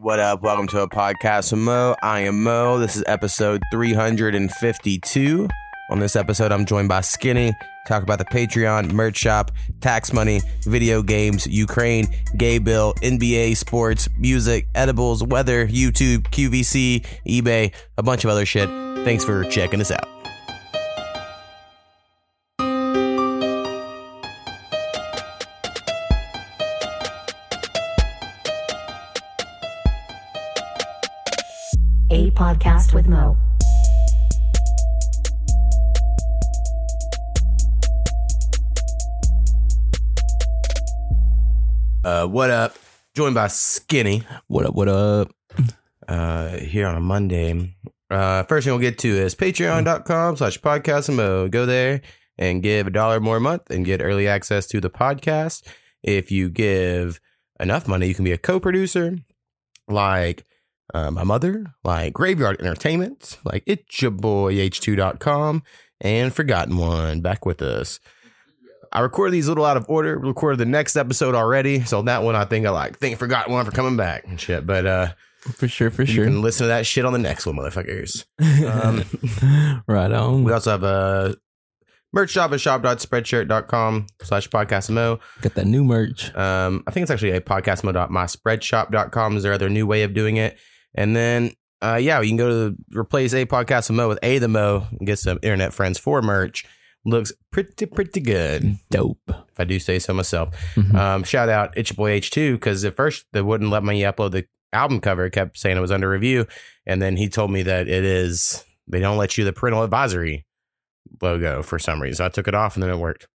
What up? Welcome to a podcast with Mo. I am Mo. This is episode 352. On this episode, I'm joined by Skinny. Talk about the Patreon, merch shop, tax money, video games, Ukraine, gay bill, NBA, sports, music, edibles, weather, YouTube, QVC, eBay, a bunch of other shit. Thanks for checking us out. Podcast with Mo. Uh, what up? Joined by Skinny. What up? What up? uh, here on a Monday. Uh, first thing we'll get to is patreon.com slash podcast and mo. Go there and give a dollar more a month and get early access to the podcast. If you give enough money, you can be a co-producer like uh, my mother, like Graveyard Entertainment, like it's your boy H2.com and Forgotten One back with us. I recorded these a little out of order. Recorded the next episode already. So that one I think I like thank Forgotten One for coming back and shit. But uh For sure, for you sure. can listen to that shit on the next one, motherfuckers. Um, right on. we also have a merch shop at shop.spreadshirt.com slash podcastmo. Got that new merch. Um, I think it's actually a podcastmo.myspreadshop.com is their other new way of doing it. And then, uh, yeah, you can go to the, replace a podcast mo with a the mo and get some internet friends for merch. Looks pretty, pretty good, Dope. if I do say so myself. Mhm. Um, shout out It's Your Boy H2 because at first they wouldn't let me upload the album cover. It kept saying it was under review. And then he told me that it is, they don't let you the parental advisory logo for some reason. I took it off and then it worked.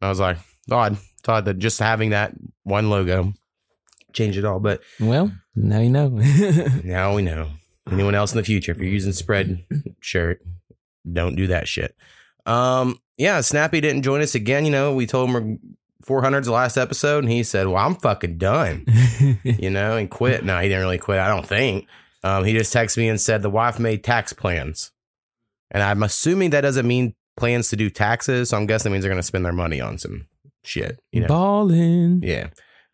I was like, odd. Thought that just having that one logo changed it all. But well, now you know. now we know. Anyone else in the future, if you're using spread shirt, don't do that shit. Um, yeah, Snappy didn't join us again. You know, we told him we're 400's the last episode, and he said, "Well, I'm fucking done," you know, and quit. No, he didn't really quit. I don't think. Um, he just texted me and said the wife made tax plans, and I'm assuming that doesn't mean plans to do taxes. So I'm guessing means they're going to spend their money on some shit. You know, Balling. yeah.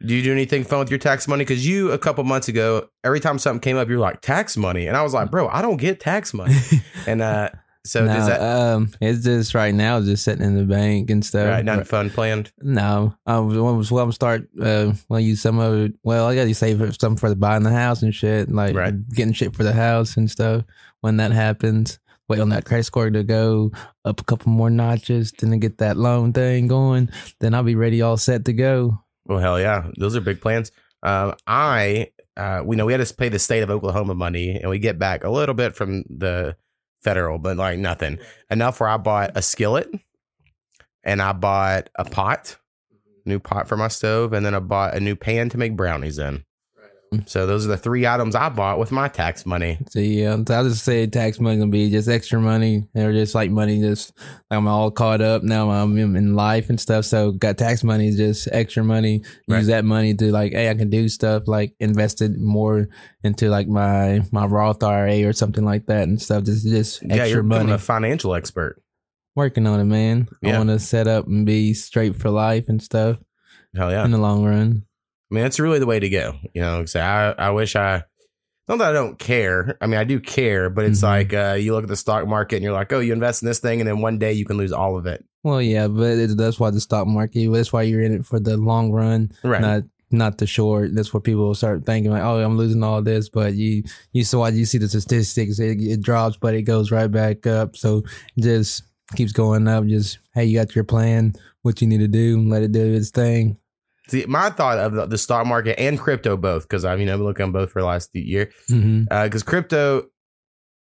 Do you do anything fun with your tax money? Because you a couple months ago, every time something came up, you're like tax money, and I was like, bro, I don't get tax money. And uh, so no, that um, it's just right now, just sitting in the bank and stuff. right? Nothing fun planned. No, I was well, I'm start. Uh, well, use some of it. Well, I got to save some for the buying the house and shit, like Right. getting shit for the house and stuff. When that happens, wait on that credit score to go up a couple more notches, then to get that loan thing going. Then I'll be ready, all set to go. Well, hell yeah, those are big plans. Um, I, uh, we know we had to pay the state of Oklahoma money, and we get back a little bit from the federal, but like nothing enough. Where I bought a skillet, and I bought a pot, new pot for my stove, and then I bought a new pan to make brownies in. So those are the three items I bought with my tax money. So I'll just say tax money gonna be just extra money, or just like money. Just I'm all caught up now. I'm in life and stuff. So got tax money just extra money. Right. Use that money to like, hey, I can do stuff like invested more into like my my Roth IRA or something like that and stuff. Just just yeah, extra you're becoming money. a financial expert. Working on it, man. Yeah. I want to set up and be straight for life and stuff Hell yeah. in the long run. I mean, that's really the way to go. You know, so I, I wish I, not that I don't care. I mean, I do care, but it's Mhm. like uh, you look at the stock market and you're like, oh, you invest in this thing, and then one day you can lose all of it. Well, yeah, but it, that's why the stock market. That's why you're in it for the long run. Right. not not the short. That's where people start thinking like, oh, I'm losing all this. But you you saw you see the statistics, it, it drops, but it goes right back up. So just keeps going up. Just hey, you got your plan, what you need to do, let it do its thing. See, my thought of the, stock market and crypto both, because I've you know been looking at both for the last year, because crypto,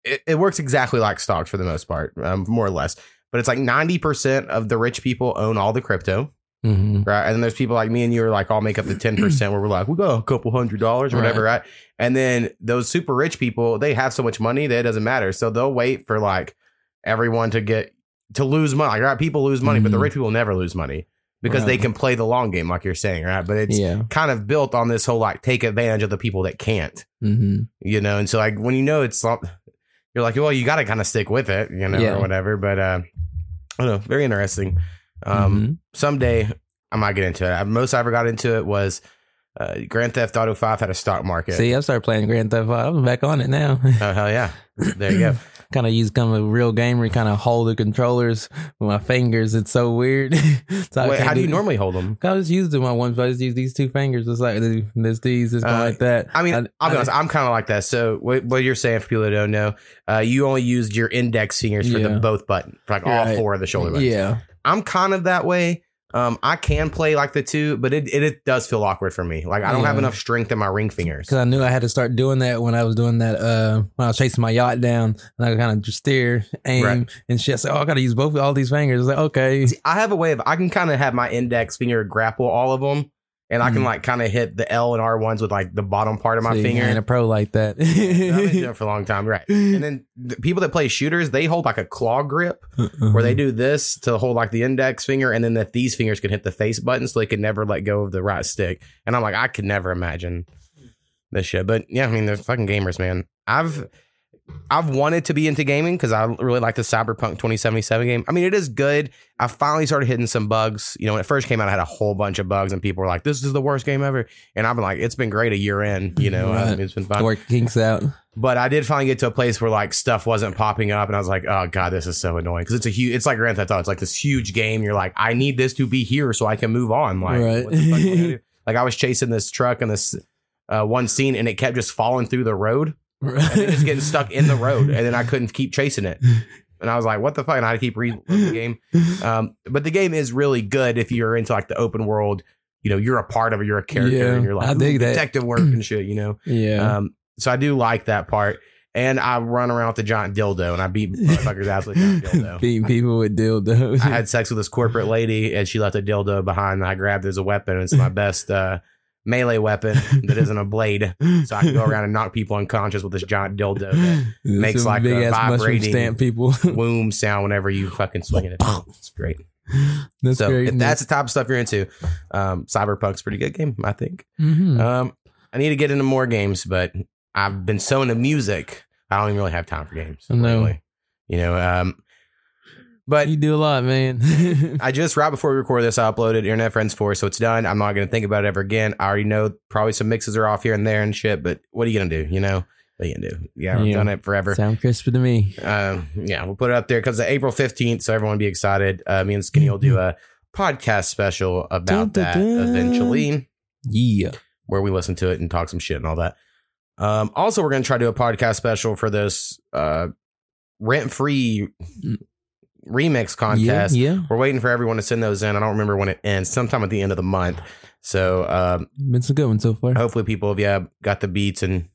it, it works exactly like stocks for the most part, um, more or less. But it's like ninety percent of the rich people own all the crypto. hmm right? And then there's people like me and you are like all make up the ten percent where we're like, we got a couple hundred dollars or whatever, right. And then those super rich people, they have so much money that it doesn't matter. So they'll wait for like everyone to get to lose money. Like, right? People lose money, but the Mhm. rich people never lose money because they can play the long game, like you're saying, right? But it's Yeah. kind of built on this whole like take advantage of the people that can't, hmm you know. And so like when you know it's you're like, well, you got to kind of stick with it, you know, Yeah. or whatever. But uh, I don't know, very interesting. Um, Mhm. someday I might get into it. Most I ever got into it was Uh, Grand Theft Auto Five had a stock market. See, I started playing Grand Theft Auto. I'm back on it now. oh hell yeah! There you go. kind of use kind of a real gamer, kind of hold the controllers with my fingers. It's so weird. so Wait, how do you normally hold them? I just use them on one. I just use these two fingers. It's like this, these, it's going Uh, like that. I mean, I, will be honest. I'm kind of like that. So what, what you're saying for people that don't know, uh, you only used your index fingers for the both button, for like all Right. four of the shoulder buttons. Yeah, I'm kind of that way. Um, I can play like the two, but it, it, it does feel awkward for me. Like I don't have enough strength in my ring fingers. because I knew I had to start doing that when I was doing that. Uh, when I was chasing my yacht down, and I kind of just steer, aim, Right. and shit. So oh, I got to use both all these fingers. It's like okay, See, I have a way of I can kind of have my index finger grapple all of them, and I can Mhm. like kind of hit the L and R ones with like the bottom part of my See, finger. Ain't a pro like that. I've been doing it for a long time, right? And then the people that play shooters, they hold like a claw grip Uh-huh. where they do this to hold like the index finger, and then that these fingers can hit the face button, so they can never let go of the right stick. And I'm like, I could never imagine this shit. But yeah, I mean, they're fucking gamers, man. I've I've wanted to be into gaming because I really like the Cyberpunk 2077 game. I mean, it is good. I finally started hitting some bugs. You know, when it first came out, I had a whole bunch of bugs, and people were like, "This is the worst game ever." And I've been like, "It's been great a year in." You know, I Right. mean, it's been fun. Work kinks out. But I did finally get to a place where like stuff wasn't popping up, and I was like, "Oh god, this is so annoying." Because it's a huge, it's like Grand Theft Auto. It's like this huge game. You're like, "I need this to be here so I can move on." Like, Right. what the fuck I like I was chasing this truck in this uh, one scene, and it kept just falling through the road, and it was getting stuck in the road, and then I couldn't keep chasing it. And I was like, "What the fuck?" And I keep reading the game. Um, but the game is really good if you're into like the open world. You know, you're a part of it. You're a character, Yeah, and you're like, I dig "Ooh, that." detective work and shit. You know. yeah. Um, so I do like that part. And I run around with the giant dildo and I beat motherfuckers' ass with giant dildo. Beating people with dildos. I had sex with this corporate lady and she left a dildo behind and I grabbed it as a weapon. It's my best uh, melee weapon that isn't a blade. So I can go around and knock people unconscious with this giant dildo that makes like a vibrating- stamp people. womb sound whenever you fucking swing it. It's great. That's So great. if that's the type of stuff you're into, um, Cyberpunk's a pretty good game, I think. Mhm. Um, I need to get into more games, but I've been so into music, I don't even really have time for games. Know. lately. You know, um, but you do a lot, man. I just right before we record this, I uploaded Internet Friends 4, so it's done. I'm not going to think about it ever again. I already know probably some mixes are off here and there and shit, but what are you going to do? You know, what are you to do? Yeah, Yeah. done it forever. Sound crispy to me. Um, yeah, we'll put it up there because April 15th, so everyone be excited. Uh, me and Skinny will do a podcast special about Dun, that dun, dun. eventually Yeah. where we listen to it and talk some shit and all that. Um, also, we're going to try to do a podcast special for this uh, rent free remix contest. Yeah. Yeah. We're waiting for everyone to send those in. I don't remember when it ends, sometime at the end of the month. So um, Been some good ones so far. hopefully, people have yeah got the beats and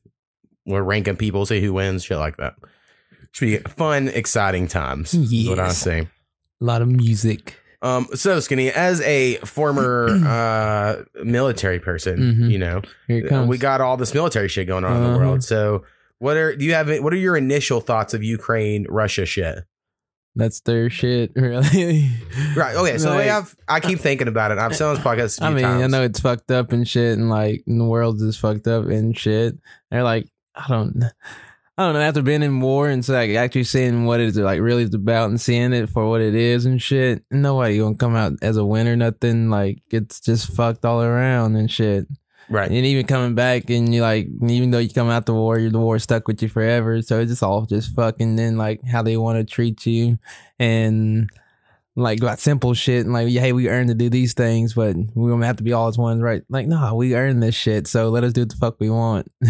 we're ranking people, see who wins, shit like that. Should be fun, exciting times. Is what I Yes. say. A lot of music. Um, so skinny as a former uh military person, Mhm. you know, Here it comes. we got all this military shit going on in the Uh-huh. world. So, what are do you have? What are your initial thoughts of Ukraine Russia shit? That's their shit, really. Right. Okay. So Like, we have. I keep thinking about it. I've said on this podcast. I mean, I know it's fucked up and shit, and like the world is fucked up and shit. They're like, I don't, I don't know. After being in war and so like actually seeing what it's like really about and seeing it for what it is and shit, nobody gonna come out as a winner. Nothing like it's just fucked all around and shit. Right. And even coming back and you like, even though you come out the war, you're the war stuck with you forever. So it's just all just fucking then like how they want to treat you and like about simple shit and like, yeah, hey, we earned to do these things, but we don't have to be all as ones, right? Like, no, we earned this shit. So let us do what the fuck we want.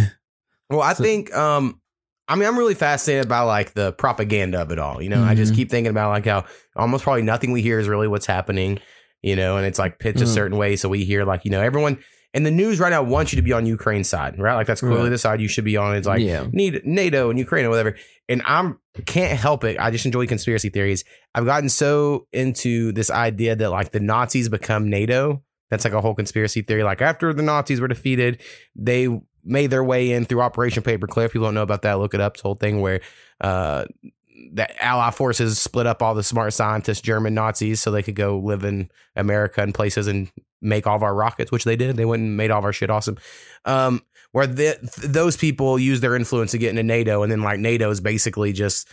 Well, I So- think. Um. I mean, I'm really fascinated by like the propaganda of it all. You know, I just Mhm. keep thinking about like how almost probably nothing we hear is really what's happening. You know, and it's like pitched a Mhm. certain way, so we hear like you know everyone. And the news right now wants you to be on Ukraine's side, right? Like that's clearly Right. the side you should be on. It's like yeah. need NATO and Ukraine or whatever. And I'm can't help it. I just enjoy conspiracy theories. I've gotten so into this idea that like the Nazis become NATO. That's like a whole conspiracy theory. Like after the Nazis were defeated, they made their way in through Operation Paperclip. People don't know about that. Look it up. It's a whole thing where uh the Allied forces split up all the smart scientists, German Nazis, so they could go live in America and places and make all of our rockets, which they did. They went and made all of our shit awesome. Um, where the, th- those people use their influence to get into NATO, and then like NATO is basically just,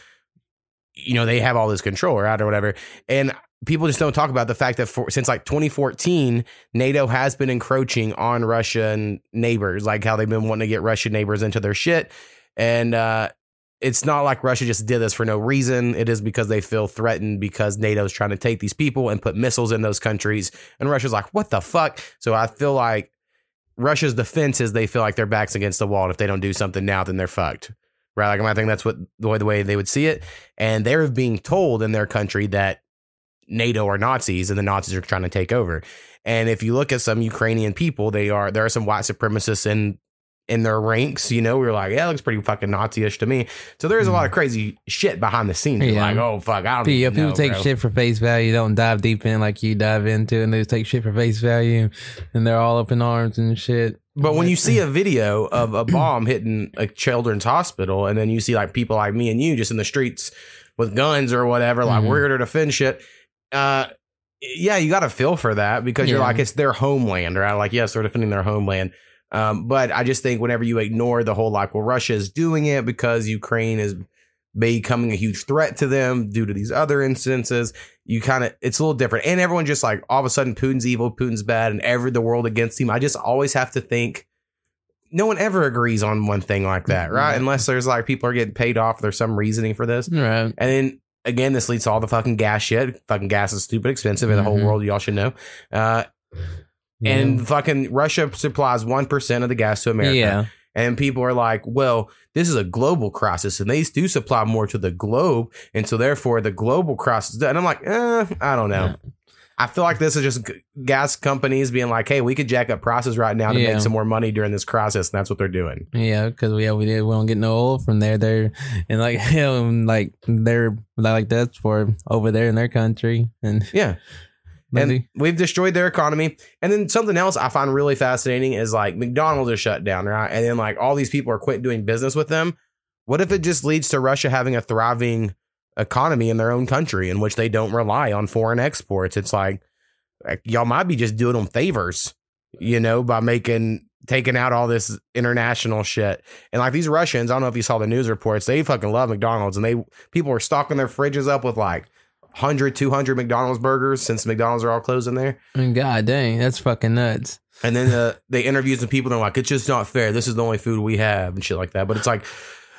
you know, they have all this control, right, or whatever. And people just don't talk about the fact that for, since like 2014, NATO has been encroaching on Russian neighbors, like how they've been wanting to get Russian neighbors into their shit. And uh, it's not like Russia just did this for no reason. It is because they feel threatened because NATO's trying to take these people and put missiles in those countries. And Russia's like, what the fuck? So I feel like Russia's defense is they feel like their back's against the wall. And if they don't do something now, then they're fucked. Right? Like I think that's what the way the way they would see it. And they're being told in their country that NATO are Nazis and the Nazis are trying to take over. And if you look at some Ukrainian people, they are there are some white supremacists in in their ranks. You know, we are like, yeah, it looks pretty fucking Nazi-ish to me. So there's a lot of crazy shit behind the scenes. You're Yeah. Like, oh fuck, I don't. Yeah, even people know, take bro. shit for face value. Don't dive deep in like you dive into, and they just take shit for face value, and they're all up in arms and shit. But when you see a video of a bomb hitting a children's hospital, and then you see like people like me and you just in the streets with guns or whatever, like Mhm. we're here to defend shit. Uh, yeah, you got to feel for that because you're Yeah. like it's their homeland, right? Like yes, they're defending their homeland. Um, but I just think whenever you ignore the whole like, well, Russia is doing it because Ukraine is becoming a huge threat to them due to these other instances, you kind of it's a little different. And everyone just like all of a sudden Putin's evil, Putin's bad, and every the world against him. I just always have to think no one ever agrees on one thing like that, right? Mhm. Unless there's like people are getting paid off, there's some reasoning for this. Right. And then again, this leads to all the fucking gas shit. Fucking gas is stupid expensive in the whole Mhm. world. Y'all should know. Uh, and fucking Russia supplies one percent of the gas to America. yeah, And people are like, well, this is a global crisis, and they do supply more to the globe, and so therefore the global crisis. And I'm like, eh, I don't know. I feel like this is just gas companies being like, hey, we could jack up prices right now to Yeah. make some more money during this crisis, and that's what they're doing. yeah, because we yeah, we did we don't get no oil from there. They're and like hell, and like they're like that's for over there in their country, and Yeah. And we've destroyed their economy. And then something else I find really fascinating is like McDonald's is shut down, right? And then like all these people are quit doing business with them. What if it just leads to Russia having a thriving economy in their own country in which they don't rely on foreign exports? It's like, like y'all might be just doing them favors, you know, by making taking out all this international shit. And like these Russians, I don't know if you saw the news reports, they fucking love McDonald's and they people are stocking their fridges up with like 100, 200 McDonald's burgers since McDonald's are all closing there. and God dang, that's fucking nuts. And then uh, they interview some people. And they're like, it's just not fair. This is the only food we have and shit like that. But it's like,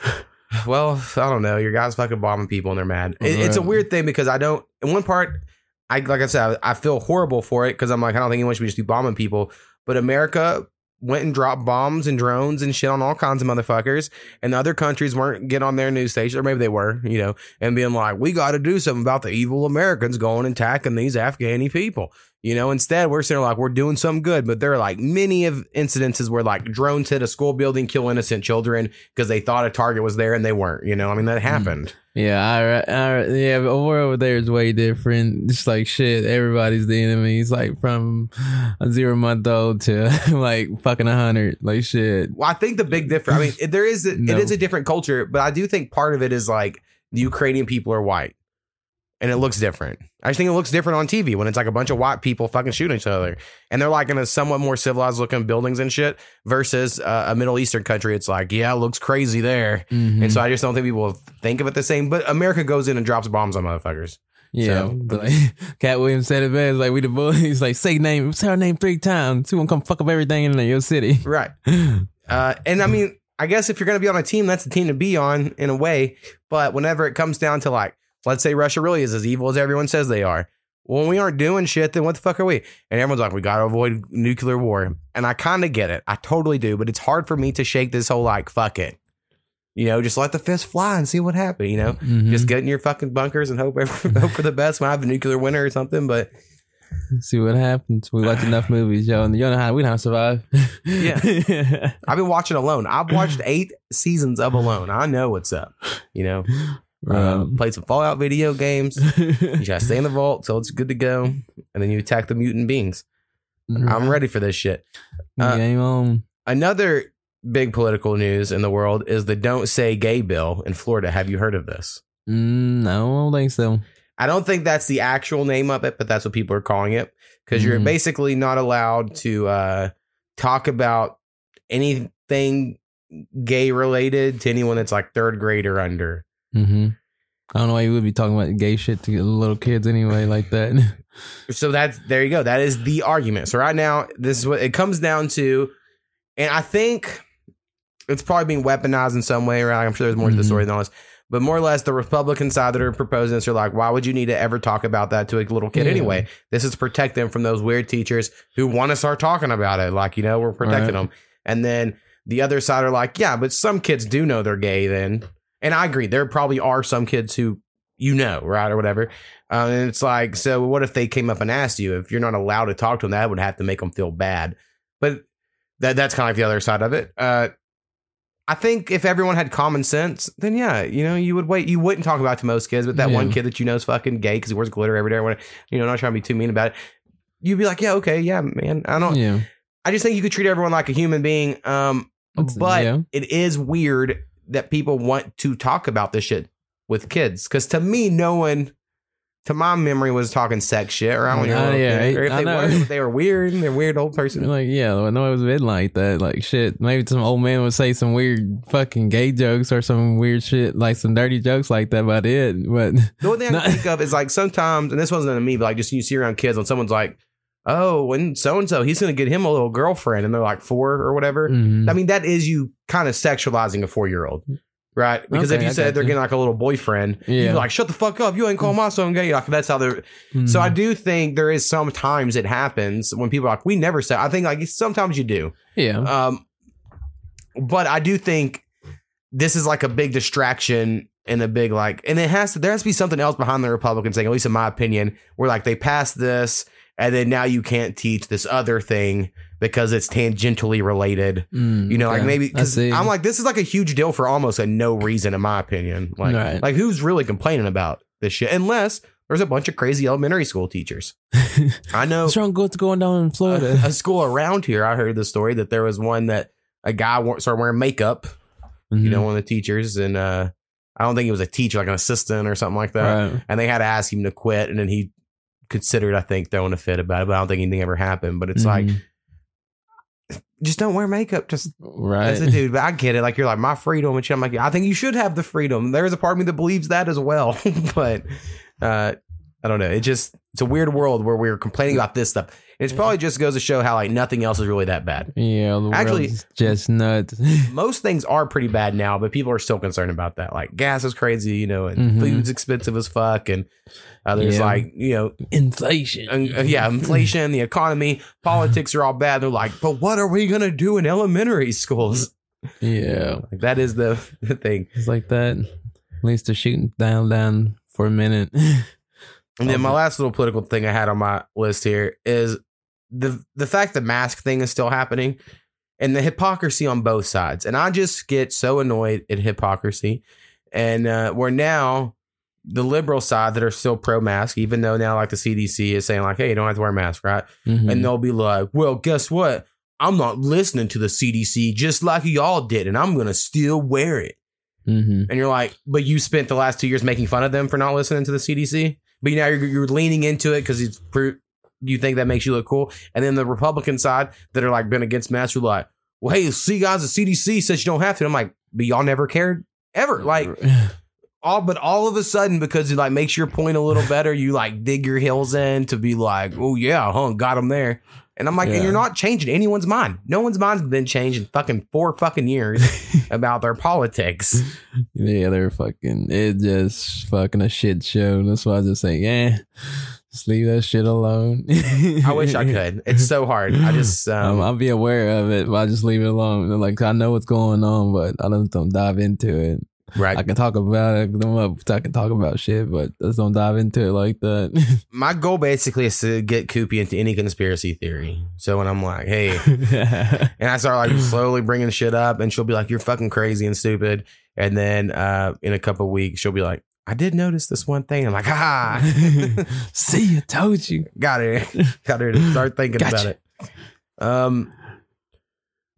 well, I don't know. Your guys fucking bombing people and they're mad. It, It's a weird thing because I don't. In one part, I like I said, I, I feel horrible for it because I'm like, I don't think anyone should just be bombing people. But America went and dropped bombs and drones and shit on all kinds of motherfuckers, and other countries weren't getting on their news station, or maybe they were, you know, and being like, we got to do something about the evil Americans going and attacking these Afghani people. You know, instead we're sitting like we're doing something good, but there are like many of incidences where like drones hit a school building, kill innocent children because they thought a target was there and they weren't. You know, I mean that hmm. happened. Yeah, I, I, yeah, but over over there is way different. It's like shit. Everybody's the enemy. It's like from a zero month old to like fucking a hundred. Like shit. Well, I think the big difference. I mean, there is a, No. it is a different culture, but I do think part of it is like the Ukrainian people are white, and it looks different. I just think it looks different on TV when it's like a bunch of white people fucking shooting each other, and they're like in a somewhat more civilized looking buildings and shit. Versus uh, a Middle Eastern country, it's like yeah, it looks crazy there, Mhm. and so I just don't think people think of it the same. But America goes in and drops bombs on motherfuckers. Yeah, So- but like, Katt Williams said it best. Like we the bullies. Like say name, say our name three times. She won't come fuck up everything in your city. Right. Uh, and I mean, I guess if you're going to be on a team, that's the team to be on in a way. But whenever it comes down to like, let's say Russia really is as evil as everyone says they are. Well, when we aren't doing shit, then what the fuck are we? And everyone's like, we got to avoid nuclear war. And I kind of get it. I totally do. But it's hard for me to shake this whole like, fuck it. You know, just let the fist fly and see what happens. You know, Mhm. just get in your fucking bunkers and hope, hope for the best. When I have a nuclear winter or something. But see what happens. We watch enough movies, yo, and you know how we know how to survive. Yeah. I've been watching Alone. I've watched eight seasons of Alone. I know what's up. You know, Um, Um, played some Fallout video games. You gotta stay in the vault so it's good to go, and then you attack the mutant beings. I'm ready for this shit. uh, Game on. Another big political news in the world is the "Don't Say Gay" bill in Florida. Have you heard of this? Mm, no, I don't think so. I don't think that's the actual name of it, but that's what people are calling it because you're Mhm. basically not allowed to uh, talk about anything gay related to anyone that's like third grade or under. Mm-hmm. I don't know why you would be talking about gay shit to little kids anyway, like that. So that's there you go. That is the argument. So right now, this is what it comes down to, and I think it's probably being weaponized in some way. Right? I'm sure there's more to the Mhm. story than all this, but more or less, the Republican side that are proposing this are like, why would you need to ever talk about that to a little kid Yeah. anyway? This is to protect them from those weird teachers who want to start talking about it. Like you know, we're protecting Right. them, and then the other side are like, yeah, but some kids do know they're gay then, and I agree. There probably are some kids who you know, right, or whatever. Uh, and it's like, so what if they came up and asked you if you're not allowed to talk to them? That would have to make them feel bad. But that that's kind of like the other side of it. Uh, I think if everyone had common sense, then yeah, you know, you would wait. You wouldn't talk about to most kids, but that one kid that you know is fucking gay because he wears glitter every day, or whatever, you know, not trying to be too mean about it. You'd be like, yeah, okay, yeah, man. I don't. yeah, I just think you could treat everyone like a human being. Um, That's- but yeah. it is weird that people want to talk about this shit with kids. Because to me, no one, to my memory, was talking sex shit around when you were yeah, kid. Or if I they know. were, they were weird. They're weird old person. like yeah, I know it was been like that. Like shit, maybe some old man would say some weird fucking gay jokes or some weird shit, like some dirty jokes like that. About it, but The only thing I can think of is like sometimes, and this wasn't to me, but like just you see around kids when someone's like, "Oh, and so and so, he's going to get him a little girlfriend," and they're like four or whatever. Mhm. I mean, that is you kind of sexualizing a four year old, right? Because Okay, if you I said they're you. getting like a little boyfriend, Yeah. be like, "Shut the fuck up! You ain't call my son gay." Like that's how they're. So I do think there is sometimes it happens when people are like, "We never said." I think like sometimes you do, yeah, um, but I do think this is like a big distraction and a big like, and it has to there has to be something else behind the Republicans thing, at least in my opinion, where like they passed this and then now you can't teach this other thing because it's tangentially related. Mm, You know, like maybe because. I'm like this is like a huge deal for almost a no reason in my opinion. Like, Right. like who's really complaining about this shit unless there's a bunch of crazy elementary school teachers. I know what's wrong with going down in Florida? a, a school around here. I heard the story that there was one that a guy started wearing makeup. You Mm-hmm. know, one of the teachers, and uh, I don't think he was a teacher, like an assistant or something like that. right. And they had to ask him to quit, and then he considered, I think, throwing a fit about it. But I don't think anything ever happened. But it's like, Mhm. just don't wear makeup. Just right. as a dude. But I get it. Like you're like my freedom, and shit. I'm like, I think you should have the freedom. There's a part of me that believes that as well. but uh, I don't know. It just it's a weird world where we're complaining about this stuff. It's probably just goes to show how like nothing else is really that bad. Yeah, the Actually- just nuts. Most things are pretty bad now, but people are still concerned about that. Like gas is crazy, you know, and Mhm. food's expensive as fuck, and uh, there's Yeah. like you know, Inflation. uh, uh, yeah, inflation, the economy, politics are all bad. They're like, but what are we gonna do in elementary schools? Yeah, Like that is the, the thing. it's like that. At least they're shooting down, down for a minute. And then my last little political thing I had on my list here is the the fact the mask thing is still happening and the hypocrisy on both sides. And I just get so annoyed at hypocrisy. And uh, we're now the liberal side that are still pro mask, even though now like the CDC is saying like, hey, you don't have to wear a mask, right? Mhm. And they'll be like, well, guess what? I'm not listening to the CDC just like y'all did, and I'm gonna still wear it. Mhm. And you're like, but you spent the last two years making fun of them for not listening to the CDC. But now you're, you're leaning into it because it's you think that makes you look cool. And then the Republican side that are like been against masks are like, well, hey, see, guys, the CDC says you don't have to. I'm like, but y'all never cared ever. Like all, but all of a sudden because it like makes your point a little better, you like dig your heels in to be like, oh yeah, huh, got them there. And I'm like, and you're not changing anyone's mind. No one's mind's been changed in fucking four fucking years about their politics. yeah, they're fucking. It just fucking a shit show. That's why I just say, yeah, just leave that shit alone. I wish I could. It's so hard. I just um, Um, I'll be aware of it, but I just leave it alone. Like I know what's going on, but I don't, don't dive into it. Right. I can talk about it. I can talk about shit, but let's don't dive into it like that. My goal basically is to get Koopy into any conspiracy theory. So when I'm like, hey, and I start like slowly bringing shit up, and she'll be like, "You're fucking crazy and stupid." And then uh, in a couple weeks, she'll be like, "I did notice this one thing." I'm like, "Ha, See, I told you. got her, got her to start thinking about it." Um.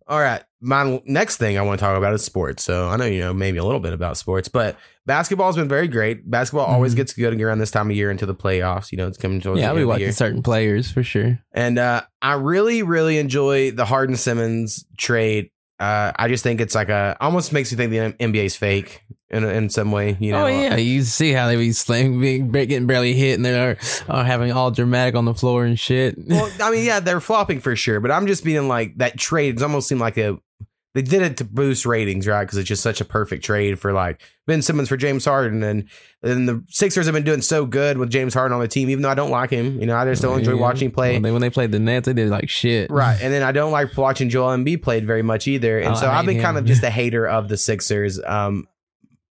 All right, my next thing I want to talk about is sports. So I know you know maybe a little bit about sports, but basketball's been very great. Basketball always Mhm. gets good around this time of year into the playoffs. You know, it's coming towards Yeah, the I'll end be of the watching certain players for sure. And uh, I really, really enjoy the Harden Simmons trade. Uh, I just think it's like a almost makes you think the NBA is fake. in in some way. You know, oh yeah, you see how they be slaying, being getting barely hit, and they're uh, having all dramatic on the floor and shit. well, I mean, yeah, they're flopping for sure, but I'm just being like that trade. It almost seemed like a they did it to boost ratings, right? Because it's just such a perfect trade for like Ben Simmons for James Harden, and and the Sixers have been doing so good with James Harden on the team. Even though I don't like him, you know, I just don't enjoy Yeah. watching him play. When they, when they played the Nets, they did like shit. Right, and then I don't like watching Joel Embiid played very much either, and Oh, so I've been hate kind of just a hater of the Sixers um,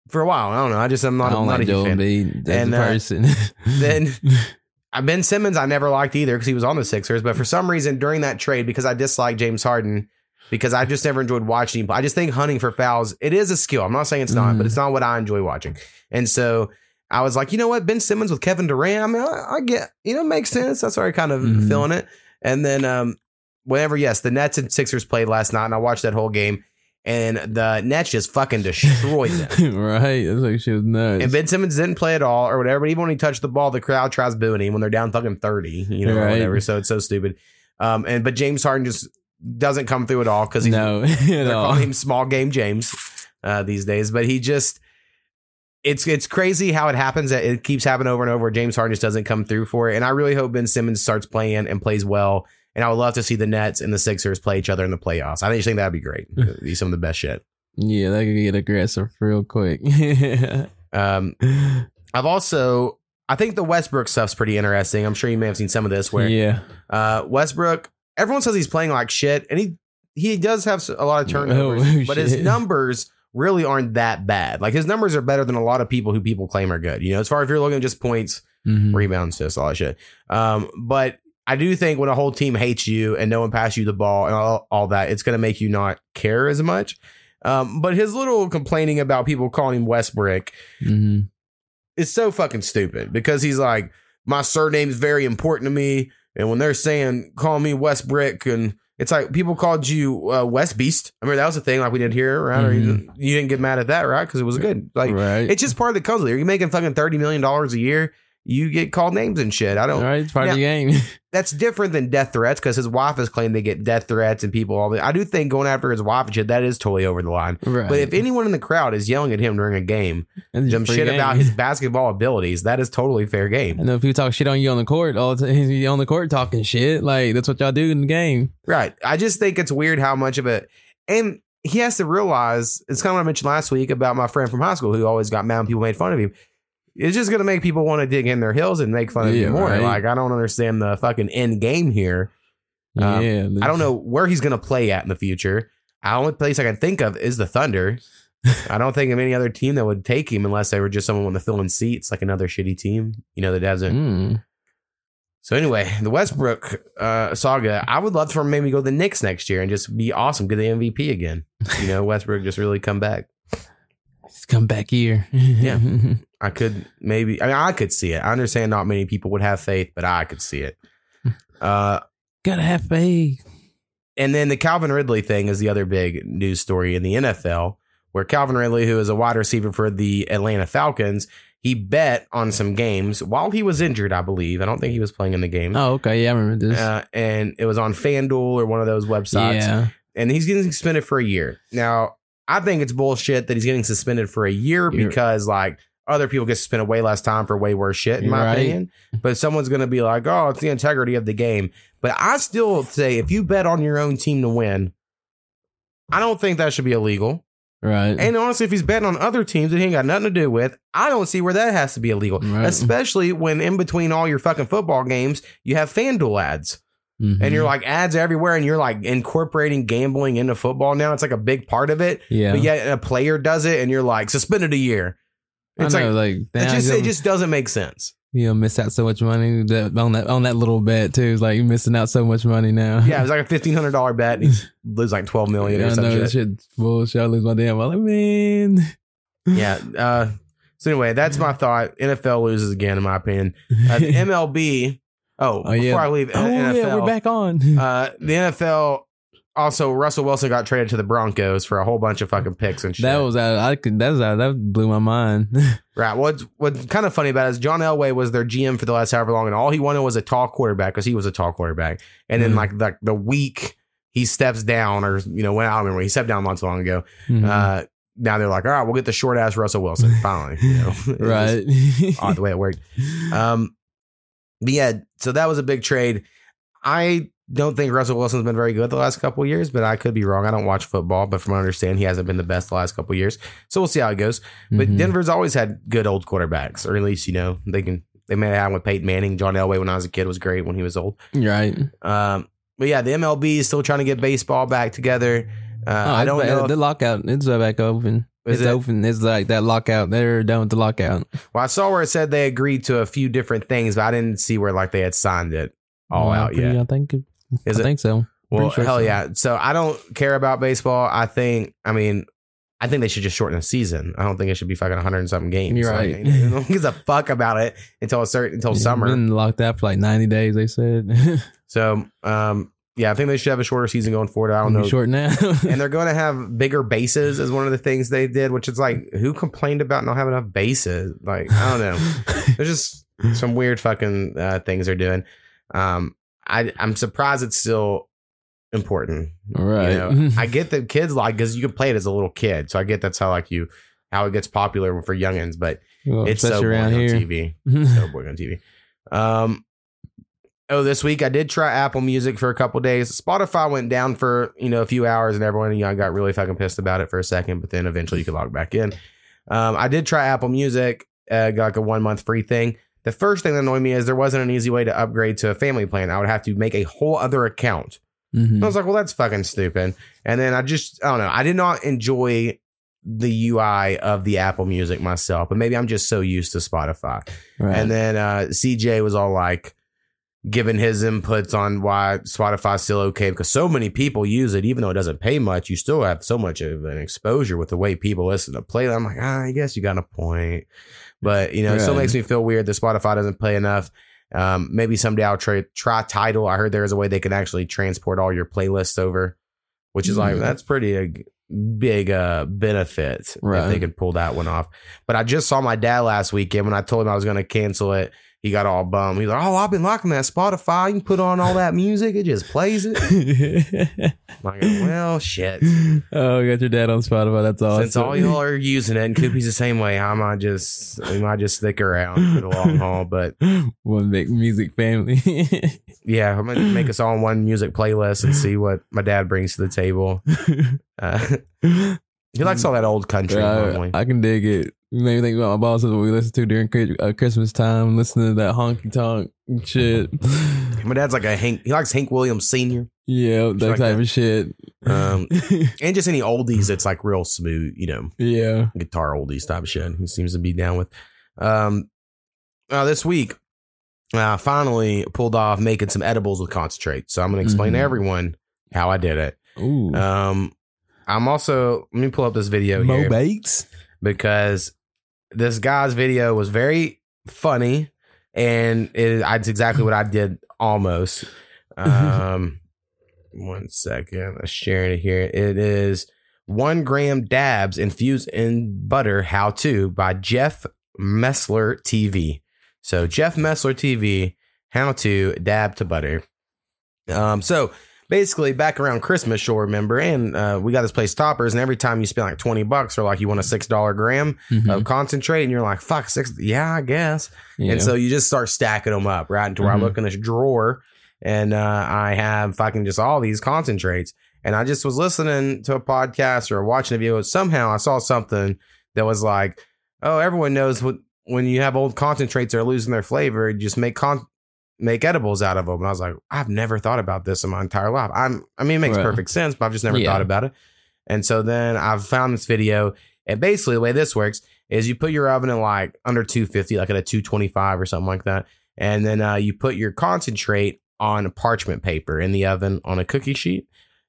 for a while. I don't know. I just I'm not, I don't not like a Joel fan. Embiid And, uh, person. Then Ben Simmons, I never liked either because he was on the Sixers, but for some reason during that trade, because I disliked James Harden, because I've just never enjoyed watching him. I just think hunting for fouls it is a skill. I'm not saying it's not, Mhm. but it's not what I enjoy watching. And so. I was like, you know what, Ben Simmons with Kevin Durant. I mean, I, I get, you know, it makes sense. That's where I kind of Mhm. feeling it. And then, um, whenever, yes, the Nets and Sixers played last night, and I watched that whole game, and the Nets just fucking destroyed them. right? That's like shit was nuts. And Ben Simmons didn't play at all or whatever. But even when he touched the ball, the crowd tries booing him when they're down fucking 30, you know, or Right. whatever. So it's so stupid. Um, and but James Harden just doesn't come through at all because he's no, they're all. calling him small game James uh, these days. But he just it's it's crazy how it happens that it keeps happening over and over. James Harden just doesn't come through for it. And I really hope Ben Simmons starts playing and plays well. And I would love to see the Nets and the Sixers play each other in the playoffs. I think think that'd be great. It'd be some of the best shit. Yeah, that could get aggressive real quick. Um, I've also I think the Westbrook stuff's pretty interesting. I'm sure you may have seen some of this where yeah, uh, Westbrook, everyone says he's playing like shit, and he he does have a lot of turnovers, Oh, but his numbers really aren't that bad. Like his numbers are better than a lot of people who people claim are good. You know, as far as you're looking at just points, Mhm. rebounds, just all that shit. Um, but I do think when a whole team hates you and no one passes you the ball and all, all that, it's going to make you not care as much. Um, but his little complaining about people calling him Westbrook Mhm. it's so fucking stupid because he's like, my surname's very important to me. And when they're saying, call me West Brick, and it's like people called you uh, West Beast. I remember that was a thing like we did here, right? Or you, didn't- you didn't get mad at that, right? Because it was good. Like, right. it's just part of the it. You're making fucking $30 million a year. You get called names and shit. I don't, All right, it's part of the game. that's different than death threats because his wife has claimed they get death threats and people all the, I do think going after his wife and shit, that is totally over the line. right. But if anyone in the crowd is yelling at him during a game, That's some shit game. about his basketball abilities, that is totally fair game. know people talk shit on you on the court all the time. You on the court talking shit. Like that's what y'all do in the game. Right. I just think it's weird how much of it, and he has to realize it's kind of what I mentioned last week about my friend from high school who always got mad when people made fun of him. It's just going to make people want to dig in their heels and make fun of Yeah, you more. right. Like, I don't understand the fucking end game here. Um, yeah, I don't know where he's going to play at in the future. The only place I can think of is the Thunder. I don't think of any other team that would take him unless they were just someone with the filling seats, like another shitty team, you know, that doesn't. Mm. So anyway, the Westbrook uh, saga. I would love for him maybe go to the Knicks next year and just be awesome, get the MVP again. You know, Westbrook just really come back. Just come back here. Yeah. I could maybe. I mean, I could see it. I understand not many people would have faith, but I could see it. Uh, Gotta have faith. and then the Calvin Ridley thing is the other big news story in the NFL, where Calvin Ridley, who is a wide receiver for the Atlanta Falcons, he bet on some games while he was injured. I believe. I don't think he was playing in the game. Oh, okay. Yeah, I remember this. Uh, and it was on FanDuel or one of those websites. yeah. and he's getting suspended for a year. Now, I think it's bullshit that he's getting suspended for a year because like other people get suspended way less time for way worse shit, in my Right. opinion. But someone's gonna be like, "Oh, it's the integrity of the game." But I still say, if you bet on your own team to win, I don't think that should be illegal. Right. And honestly, if he's betting on other teams that he ain't got nothing to do with, I don't see where that has to be illegal. Right. Especially when in between all your fucking football games, you have FanDuel ads Mhm. and you're like ads everywhere and you're like incorporating gambling into football now it's like a big part of it yeah. but yet a player does it and you're like suspended a year it's know, like like, it just it just doesn't make sense you know, miss out so much money that, on that on that little bet too. It's like you're missing out so much money now. yeah it was like a $1500 bet and he lose like 12 million Yeah, or I some know shit that shit's bullshit. I lose my damn wallet, man. yeah uh so anyway that's my thought nfl loses again in my opinion uh, mlb oh, Oh, yeah. before i leave oh nfl yeah, we're back on. uh the nfl also russell wilson got traded to the broncos for a whole bunch of fucking picks and shit that was out. I could. That was out. That blew my mind. Right. What's what's kind of funny about it is John Elway was their GM for the last however long, and all he wanted was a tall quarterback because he was a tall quarterback. And then Mhm. like the the week he steps down, or you know when I don't remember he stepped down months long ago. Mhm. Uh, now they're like, all right, we'll get the short ass Russell Wilson finally. You know? Right. odd the way it worked. Um, but yeah, so that was a big trade. I don't think Russell Wilson's been very good the last couple of years, but I could be wrong. I don't watch football, but from what I understand, he hasn't been the best the last couple of years. So we'll see how it goes. But Mhm. Denver's always had good old quarterbacks, or at least you know they can. They may have had with Peyton Manning, John Elway when I was a kid was great when he was old. right. Um, but yeah, the MLB is still trying to get baseball back together. Uh, Oh, I don't know. The lockout. It's back open. Is it's it? open. It's like that lockout. They're done with the lockout. well, I saw where it said they agreed to a few different things, but I didn't see where like they had signed it all Well, out pretty- yet. I think. Is I it? think so. Well, sure hell so. yeah. So I don't care about baseball. I think, I mean, I think they should just shorten the season. I don't think it should be fucking 100 and something games. You're Like, right. no one gives a fuck about it until a certain, until Yeah, summer. Been locked out for like ninety days. They said. So, um, yeah, I think they should have a shorter season going forward. I don't know. Short now. and they're going to have bigger bases as one of the things they did, which is like, who complained about not having enough bases? Like, I don't know. There's just some weird fucking uh, things they're doing. Um, I, I'm surprised it's still important. All right. You know, I get that kids like because you can play it as a little kid, so I get that's how like you how it gets popular for youngins, but Well, it's so boring on here. TV. So boring on TV. Um. Oh, this week I did try Apple Music for a couple days. Spotify went down for you know a few hours, and everyone you know, got really fucking pissed about it for a second. But then eventually you could log back in. Um, I did try Apple Music, uh, got like a one month free thing. The first thing that annoyed me is there wasn't an easy way to upgrade to a family plan. I would have to make a whole other account. Mhm. And I was like, well, that's fucking stupid. And then I just, I don't know. I did not enjoy the UI of the Apple Music myself, but maybe I'm just so used to Spotify. Right. And then uh, CJ was all like, giving his inputs on why Spotify's still okay because so many people use it, even though it doesn't pay much. You still have so much of an exposure with the way people listen to play. I'm like, ah, I guess you got a point, but you know, it still makes me feel weird that Spotify doesn't play enough. Um, maybe someday I'll try try Tidal. I heard there is a way they can actually transport all your playlists over, which is like Hmm. that's pretty big uh benefit if they Right. could pull that one off. But I just saw my dad last weekend when I told him I was going to cancel it. He got all bummed. He's like, "Oh, I've been liking that Spotify. You can put on all that music. It just plays it." Like, well, shit. oh, you got your dad on Spotify. That's awesome. Since all y'all are using it, and Koopy's the same way, I might just, we might just stick around for the long haul. But one big music family. yeah, I'm gonna make us all on one music playlist and see what my dad brings to the table. Uh, he likes all that old country. normally. I, I can dig it. You made me think about my bosses what we listen to during uh, Christmas time, listening to that honky tonk shit. my dad's like a Hank. He likes Hank Williams Senior, yeah, that like type that. of shit. um, and just any oldies that's like real smooth. You know, yeah. guitar oldies type of shit. He seems to be down with. Um, uh, this week, I finally pulled off making some edibles with concentrate. So I'm going to explain to Mhm. everyone how I did it. Ooh. Um, I'm also let me pull up this video Mo here Bates. because this guy's video was very funny and it, it's exactly what I did almost. Um, one second, I'm sharing it here. It is one gram dabs infused in butter. How to by Jeff Messler TV. So Jeff Messler TV, how to dab to butter. Um, so basically back around Christmas, you'll remember, and uh, we got this place toppers, and every time you spend like 20 bucks or like you want a six dollar gram Mhm. of concentrate, and you're like, fuck, six, yeah, I guess. Yeah. And so you just start stacking them up, right? Into where I Mhm. look in this drawer and uh, I have fucking just all these concentrates. And I just was listening to a podcast or watching a video. Somehow I saw something that was like, oh, everyone knows what, when you have old concentrates that are losing their flavor, just make con- make edibles out of them. And I was like, I've never thought about this in my entire life. I'm, I mean, it makes Right. perfect sense, but I've just never Yeah. thought about it. And so then I've found this video, and basically the way this works is you put your oven in like under 250, like at a 225 or something like that. And then uh, you put your concentrate on parchment paper in the oven on a cookie sheet.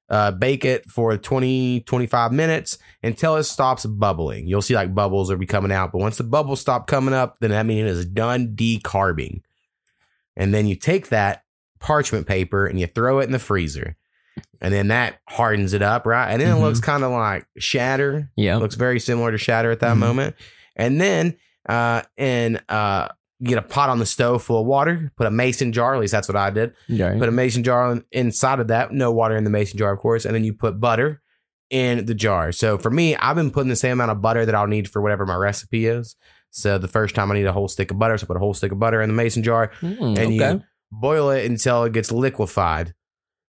Uh, bake it for 20, 25 minutes until it stops bubbling. You'll see like bubbles will be coming out. But once the bubbles stop coming up, then that means it is done decarbing. And then you take that parchment paper and you throw it in the freezer. And then that hardens it up, right? And then Mhm. it looks kind of like shatter. yeah. Looks very similar to shatter at that Mhm. moment. And then uh and uh get a pot on the stove full of water, put a mason jar, at least that's what I did. Right. Put a mason jar in- inside of that, no water in the mason jar, of course, and then you put butter in the jar. So for me, I've been putting the same amount of butter that I'll need for whatever my recipe is. So the first time I need a whole stick of butter, so I put a whole stick of butter in the mason jar Mm, and okay. you boil it until it gets liquefied.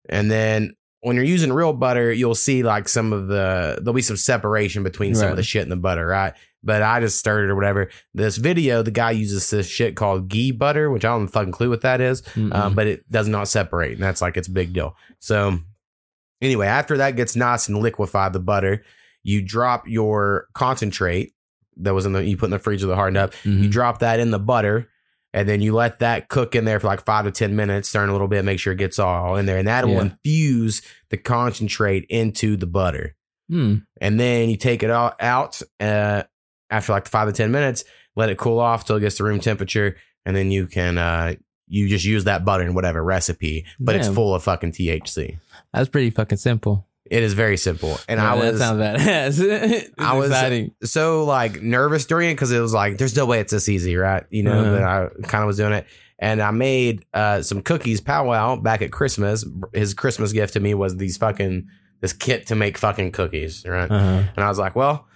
And then when you're using real butter, you'll see like some of the there'll be some separation between some Right. of the shit in the butter, right? But I just stirred it or whatever. This video, the guy uses this shit called ghee butter, which I don't fucking clue what that is um, but it does not separate, and that's like its a big deal. So, anyway, after that gets nice and liquefied, the butter, you drop your concentrate that was in the you put in the freezer that hardened up. Mhm. You drop that in the butter, and then you let that cook in there for like five to ten minutes, stirring a little bit, make sure it gets all in there, and that will Yeah. infuse the concentrate into the butter. Mm. And then you take it all out uh, after like five to ten minutes, let it cool off till it gets to room temperature, and then you can uh, you just use that butter in whatever recipe, but it's full of fucking THC. That's pretty fucking simple. It is very simple, and I was that sounds badass. I was- exciting. so like nervous during it because it was like, there's no way it's this easy, right? You know, Uh-huh. but I kind of was doing it. And I made uh, some cookies powwow back at Christmas. His Christmas gift to me was these fucking this kit to make fucking cookies, right? Uh-huh. And I was like, well,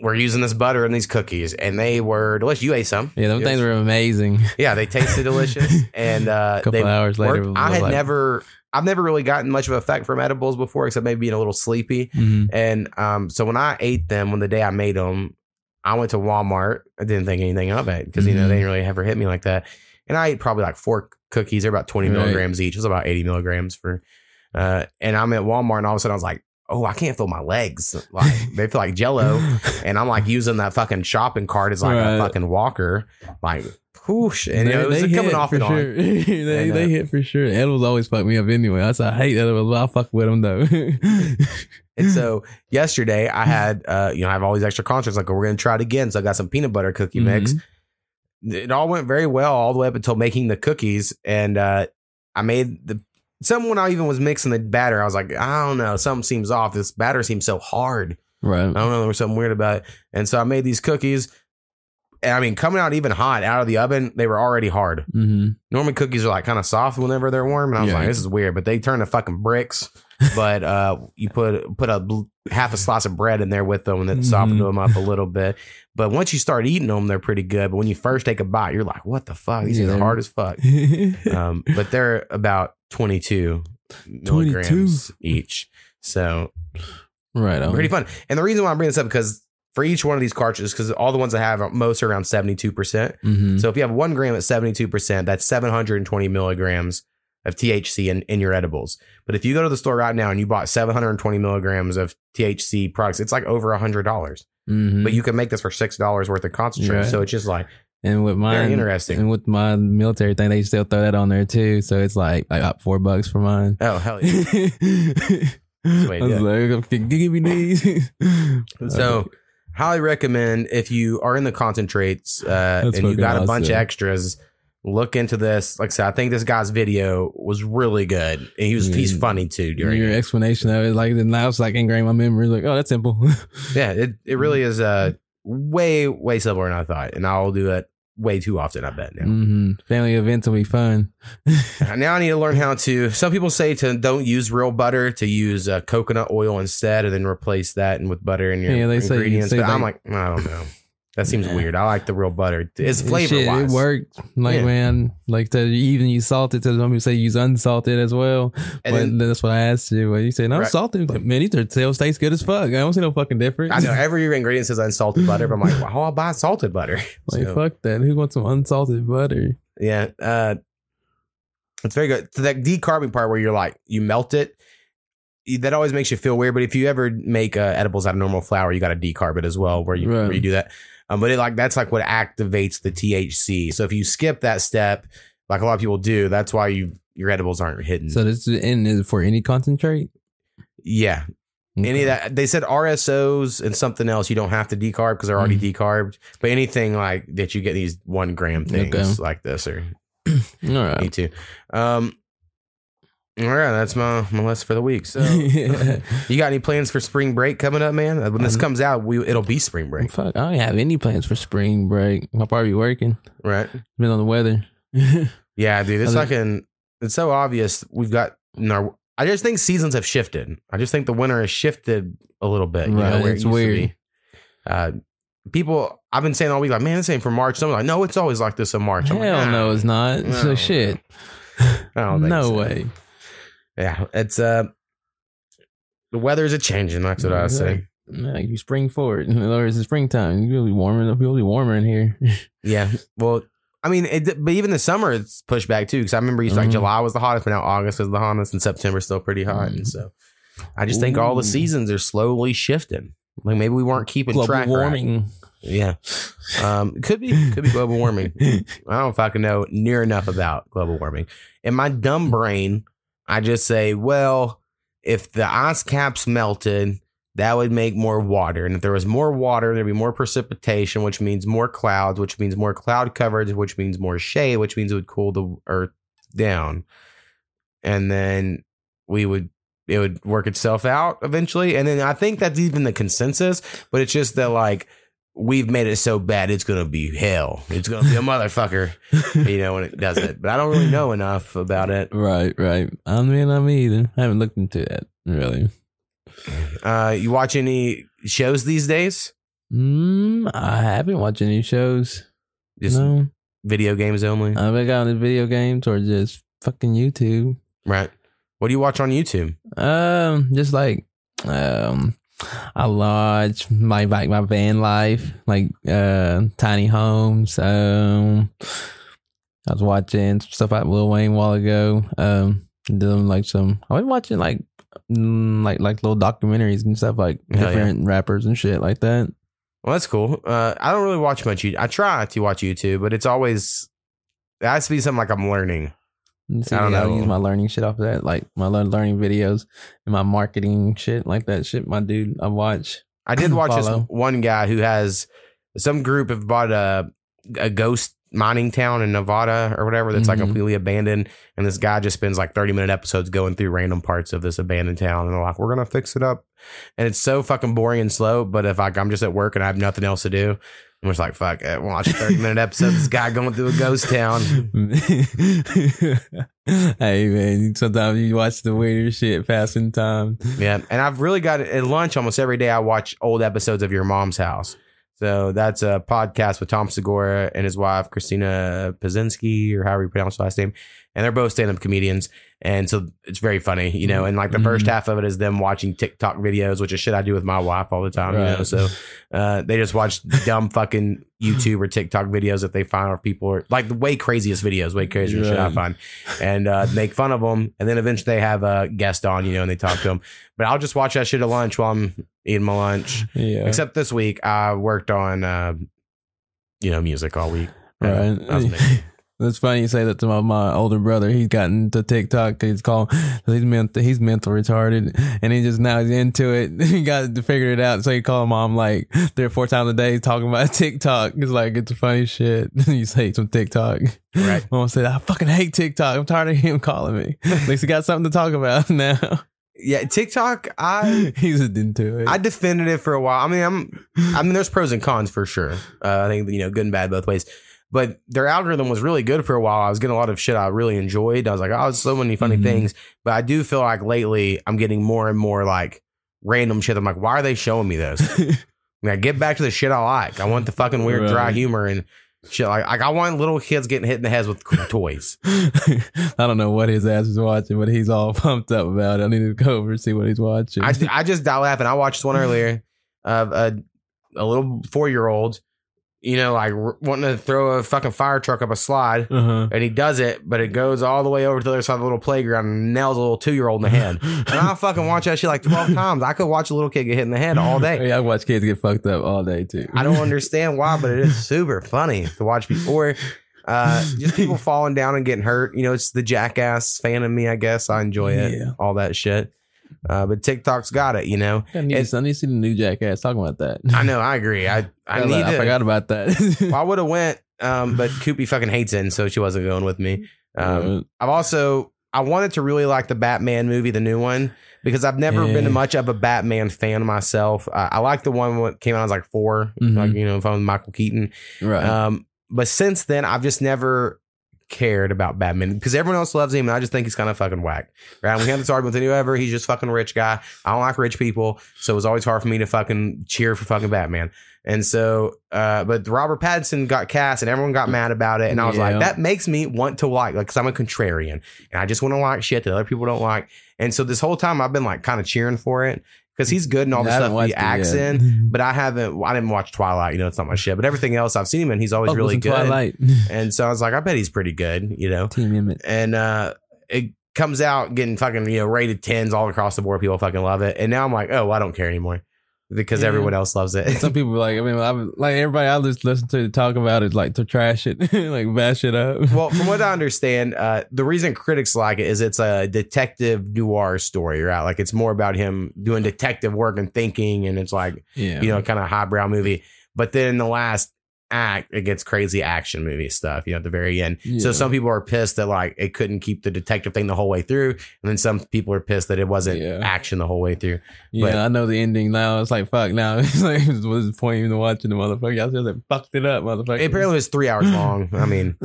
we're using this butter in these cookies, and they were delicious. You ate some, Yeah, them Yes. things were amazing. yeah, they tasted delicious, and uh, A couple hours later, worked. it I had like- never, I've never really gotten much of an effect from edibles before, except maybe being a little sleepy. Mhm. And um, so when I ate them, when the day I made them, I went to Walmart. I didn't think anything of it because you know they didn't really ever hit me like that. And I ate probably like four cookies. They're about twenty Right. milligrams each. It was about eighty milligrams for. Uh, and I'm at Walmart, and all of a sudden I was like, "Oh, I can't feel my legs. Like they feel like Jello." and I'm like using that fucking shopping cart as like Right. a fucking walker, like whoosh, and know, it was coming off for and on. sure. they, And, uh, they hit for sure. Edibles always fuck me up anyway. I said I hate edibles, but I'll fuck with them though. And so yesterday I had, uh, you know, I have all these extra concerts. Like we're gonna try it again. So I got some peanut butter cookie mix. Mm-hmm. It all went very well all the way up until making the cookies, and uh, I made the. Someone I even was mixing the batter. I was like, I don't know, something seems off. This batter seems so hard. right. I don't know, there was something weird about it. And so I made these cookies. And I mean, coming out even hot out of the oven, they were already hard. Mm-hmm. Normally cookies are like kind of soft whenever they're warm, and I was Yeah. like, this is weird. But they turn to fucking bricks. But uh, you put put a bl- half a slice of bread in there with them, and it softened Mhm. them up a little bit. But once you start eating them, they're pretty good. But when you first take a bite, you're like, what the fuck? These Yeah, are hard as fuck. Um, but they're about 22 milligrams each. So right. On. pretty fun. And the reason why I'm bringing this up because for each one of these cartridges, because all the ones I have, are- most are around 72%. Mhm. So if you have one gram at 72%, that's 720 milligrams of THC in, in your edibles. But if you go to the store right now and you bought 720 milligrams of THC products, it's like over a hundred dollars. Mhm. But you can make this for six dollars worth of concentrate. Right. So it's just like and with mine, very interesting. And with my military thing, they still throw that on there too. So it's like I got four bucks for mine. oh hell yeah. I was like, give me these. So highly recommend if you are in the concentrates uh, and you got a bunch of awesome. extras. Look into this. Like I said, I think this guy's video was really good. And he was he's Mm. funny too during your it. explanation of it, like now it's like ingrained in my memory. Like, oh, that's simple. Yeah, it, it really is uh way, way simpler than I thought. And I'll do it way too often, I bet now. hmm Family events will be fun. Now I need to learn how to some people say to don't use real butter, to use uh, coconut oil instead, and then replace that and with butter in your Yeah, they say- ingredients. say but I'm like- like, I don't know. That seems Nah. weird. I like the real butter. It's flavor shit, wise. It worked. Like Yeah. man, like to even use salted. To some people say use unsalted as well. And but then- that's what I asked you. But you said no Right. salted. Like man, these tails taste good as fuck. I don't see no fucking difference. I know every ingredient says unsalted butter, but I'm like, well, how I'll buy salted butter? Like So, fuck that. Who wants some unsalted butter? yeah, uh, it's very good. So that decarbing part where you're like you melt it, that always makes you feel weird. But if you ever make uh, edibles out of normal flour, you got to decarb it as well, where you Right. where you do that. Um, but it like that's like what activates the THC. So if you skip that step, like a lot of people do, that's why you your edibles aren't hitting. So this is and is it for any concentrate? yeah, any of that they said RSOs and something else you don't have to decarb because they're already Mhm. decarbed. But anything like that you get these one gram things Okay. like this or All right. me too. Um, all right, that's my my list for the week. So you got any plans for spring break coming up, man? Uh, When this Um, comes out, we it'll be spring break, Fuck, I don't have any plans for spring break. I'll probably be working. right? Depending on the weather. Yeah, dude, it's fucking it's so obvious. We've got in our I just think seasons have shifted. I just think the winter has shifted a little bit. You Right, know, it it's to weird. Uh, people, I've been saying all week, like, man, this ain't for March. Someone's like, no, it's always like this in March. I'm Hell like, "Nah, no, it's not. No, so shit. I don't think No so." way. Yeah, it's uh, the weather's a changing. That's what I was saying. Like you spring forward. Words, it's springtime. You'll be warmer. It'll be warmer in here. Yeah. Well, I mean, it, but even the summer it's pushed back too. Because I remember you like Mhm. July was the hottest, but now August is the hottest, and September's still pretty hot. And Mhm. so, I just think all the seasons are slowly shifting. Like maybe we weren't keeping Global track. right. warming. Yeah. Um, could be could be global warming. I don't know if I can know near enough about global warming. In my dumb brain, I just say, well, if the ice caps melted, that would make more water. And if there was more water, there'd be more precipitation, which means more clouds, which means more cloud coverage, which means more shade, which means it would cool the earth down. And then we would it would work itself out eventually. And then I think that's even the consensus, but it's just that like we've made it so bad it's gonna be hell. It's gonna be a motherfucker, you know, when it does it. But I don't really know enough about it. Right, right. I mean, I'm either. I haven't looked into it really. Uh, you watch any shows these days? Mm, I haven't watched any shows. Just no, video games only, I've been got into video games or just fucking YouTube. right? What do you watch on YouTube? Um, just like um, I watch my like my van life, like uh, tiny homes. Um, I was watching some stuff out Lil Wayne a while ago. Um, doing like some. I was watching like mm, like like little documentaries and stuff like Hell yeah. different rappers and shit like that. Well, that's cool. Uh, I don't really watch much. YouTube. I try to watch YouTube, but it's always it has to be something like I'm learning. See, I don't know. use my learning shit off of that, like my learning videos and my marketing shit, like that shit. My dude, I watch. I did watch this one guy who has some group have bought a a ghost mining town in Nevada or whatever that's like Mhm. completely abandoned, and this guy just spends like thirty minute episodes going through random parts of this abandoned town, and they're like, "We're gonna fix it up," and it's so fucking boring and slow. But if like I'm just at work and I have nothing else to do, I'm just like, "Fuck it," watch a thirty minute episode. of This guy going through a ghost town. hey man, sometimes you watch the weirdest shit passing time. Yeah, and I've really got it at lunch almost every day. I watch old episodes of Your Mom's House. So that's a podcast with Tom Segura and his wife Christina Pazinski, or however you pronounce the last name, and they're both stand-up comedians, and so it's very funny, you know. And like the first Mhm. half of it is them watching TikTok videos, which is shit I do with my wife all the time, you know. So uh, they just watch dumb fucking YouTube or TikTok videos that they find of people are like the way craziest videos, way crazier shit I find, and uh, make fun of them, and then eventually they have a guest on, you know, and they talk to them. But I'll just watch that shit at lunch while I'm eating my lunch. Yeah, Except this week, I worked on, uh, you know, music all week. Right. That was me. That's funny you say that to my, my older brother. He's gotten to TikTok. He's called he's mental he's mental retarded, and he just now he's into it. He got to figure it out. So he called mom like three or four times a day talking about TikTok. It's like it's funny shit. you say some TikTok. Right. Mom said, "I fucking hate TikTok. I'm tired of him calling me. At least he got something to talk about now. Yeah, TikTok. I he's into it. I defended it for a while. I mean, I'm. I mean, there's pros and cons for sure. Uh, I think you know, good and bad both ways. But their algorithm was really good for a while. I was getting a lot of shit I really enjoyed. I was like, oh, so many funny Mhm. things. But I do feel like lately I'm getting more and more like random shit. I'm like, why are they showing me this? Like, get back to the shit I like. I want the fucking weird dry humor and shit. Like, like I want little kids getting hit in the heads with toys. I don't know what his ass is watching, but he's all pumped up about it. I need to go over and see what he's watching. I, I just die laughing. I watched one earlier of a, a little four year old, you know, like r- wanting to throw a fucking fire truck up a slide. uh-huh. And he does it, but it goes all the way over to the other side of the little playground and nails a little two year old in the head. And I fucking watch that shit like 12 times. I could watch a little kid get hit in the head all day. Yeah, I watch kids get fucked up all day too. I don't understand why, but it is super funny to watch people. Or uh, just people falling down and getting hurt. You know, it's the jackass fan of me, I guess. I enjoy it, Yeah. all that shit. Uh, but TikTok's got it, you know. I need, It- I need to see the new Jackass talking about that. I know, I agree. I I I, need I forgot about that. Well, I would have went, um, but Koopy fucking hates it, and so she wasn't going with me. Um, Uh, I've also I wanted to really like the Batman movie, the new one, because I've never Yeah. been much of a Batman fan myself. Uh, I like the one when came out. I was like 4 Mhm. like you know, if I'm Michael Keaton. right. Um, but since then, I've just never cared about Batman because everyone else loves him, and I just think he's kind of fucking whack. Right? We had this argument with whoever. He's just fucking rich guy. I don't like rich people, so it was always hard for me to fucking cheer for fucking Batman. And so, uh, but Robert Pattinson got cast, and everyone got mad about it, and I was Yeah. like, that makes me want to like, like, because I'm a contrarian, and I just want to like shit that other people don't like. And so this whole time, I've been like kind of cheering for it because he's good and all the I stuff he acts yet. in. But I haven't. I didn't watch Twilight. You know, it's not my shit. But everything else I've seen him in, he's always Fuck really good. Twilight. And so I was like, I bet he's pretty good. You know, Team Emmett. and uh, it comes out getting fucking you know rated tens all across the board. People fucking love it. And now I'm like, oh, I don't care anymore because Yeah. everyone else loves it. Some people like, I mean, I, like everybody I just listen to talk about it, like to trash it, like bash it up. well, from what I understand, uh, the reason critics like it is it's a detective noir story, right? Like it's more about him doing detective work and thinking, and it's like yeah, you know, kind of highbrow movie. But then in the last act, it gets crazy action movie stuff, you know, at the very end. So some people are pissed that like it couldn't keep the detective thing the whole way through. And then some people are pissed that it wasn't Yeah. action the whole way through. yeah. but- I know the ending now. It's like fuck. Now it's like, what's the point even watching the motherfucker? Y'all just like fucked it up, motherfucker. It apparently was three hours long. I mean,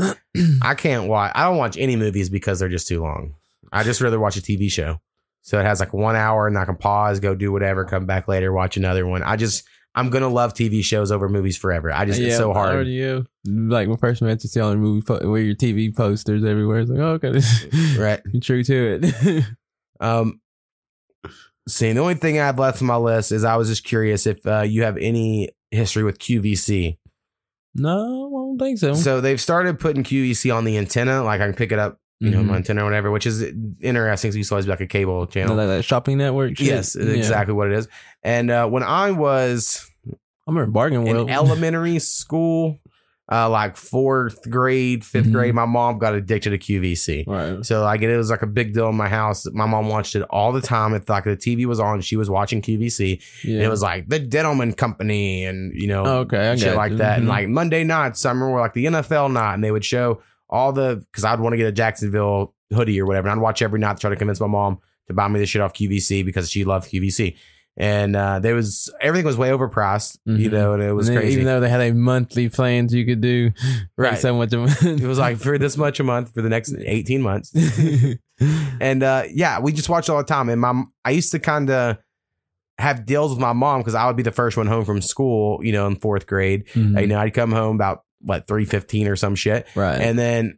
I can't watch, I don't watch any movies because they're just too long. I just rather watch a TV show. So it has like one hour and I can pause, go do whatever, come back later, watch another one. I just, I'm going to love TV shows over movies forever. I just, it's so hard. already am. Like when first met to see all the movie po- where your TV posters everywhere. It's like, oh, okay, Right. true to it. Um, see, the only thing I have left on my list is I was just curious if uh, you have any history with QVC. no, I don't think so. So they've started putting QVC on the antenna, like I can pick it up, you know, Mhm. my antenna or whatever, which is interesting. So you used to always be like a cable channel. like that shopping network. Shit. yes, Yeah. exactly what it is. And uh, when I was I remember bargain in world. elementary school, uh, like fourth grade, 5th Mhm. grade, my mom got addicted to QVC. right. So like it was like a big deal in my house. My mom watched it all the time. If like the TV was on, she was watching QVC. Yeah. And it was like the Gentleman Company and you know Oh, okay. Shit like you. that. And Mhm. like Monday nights, summer were like the NFL night, and they would show all the because I'd want to get a Jacksonville hoodie or whatever. And I'd watch every night to try to convince my mom to buy me the shit off QVC because she loved QVC. And uh, there was everything was way overpriced, you Mhm. know, and it was And crazy. Even though they had a monthly plans you could do, Right. so much a month. it was like for this much a month for the next eighteen months. And uh, yeah, we just watched all the time. And my, I used to kind of have deals with my mom because I would be the first one home from school, you know, in fourth grade. Mhm. You know, I'd come home about what three fifteen or some shit, right. and then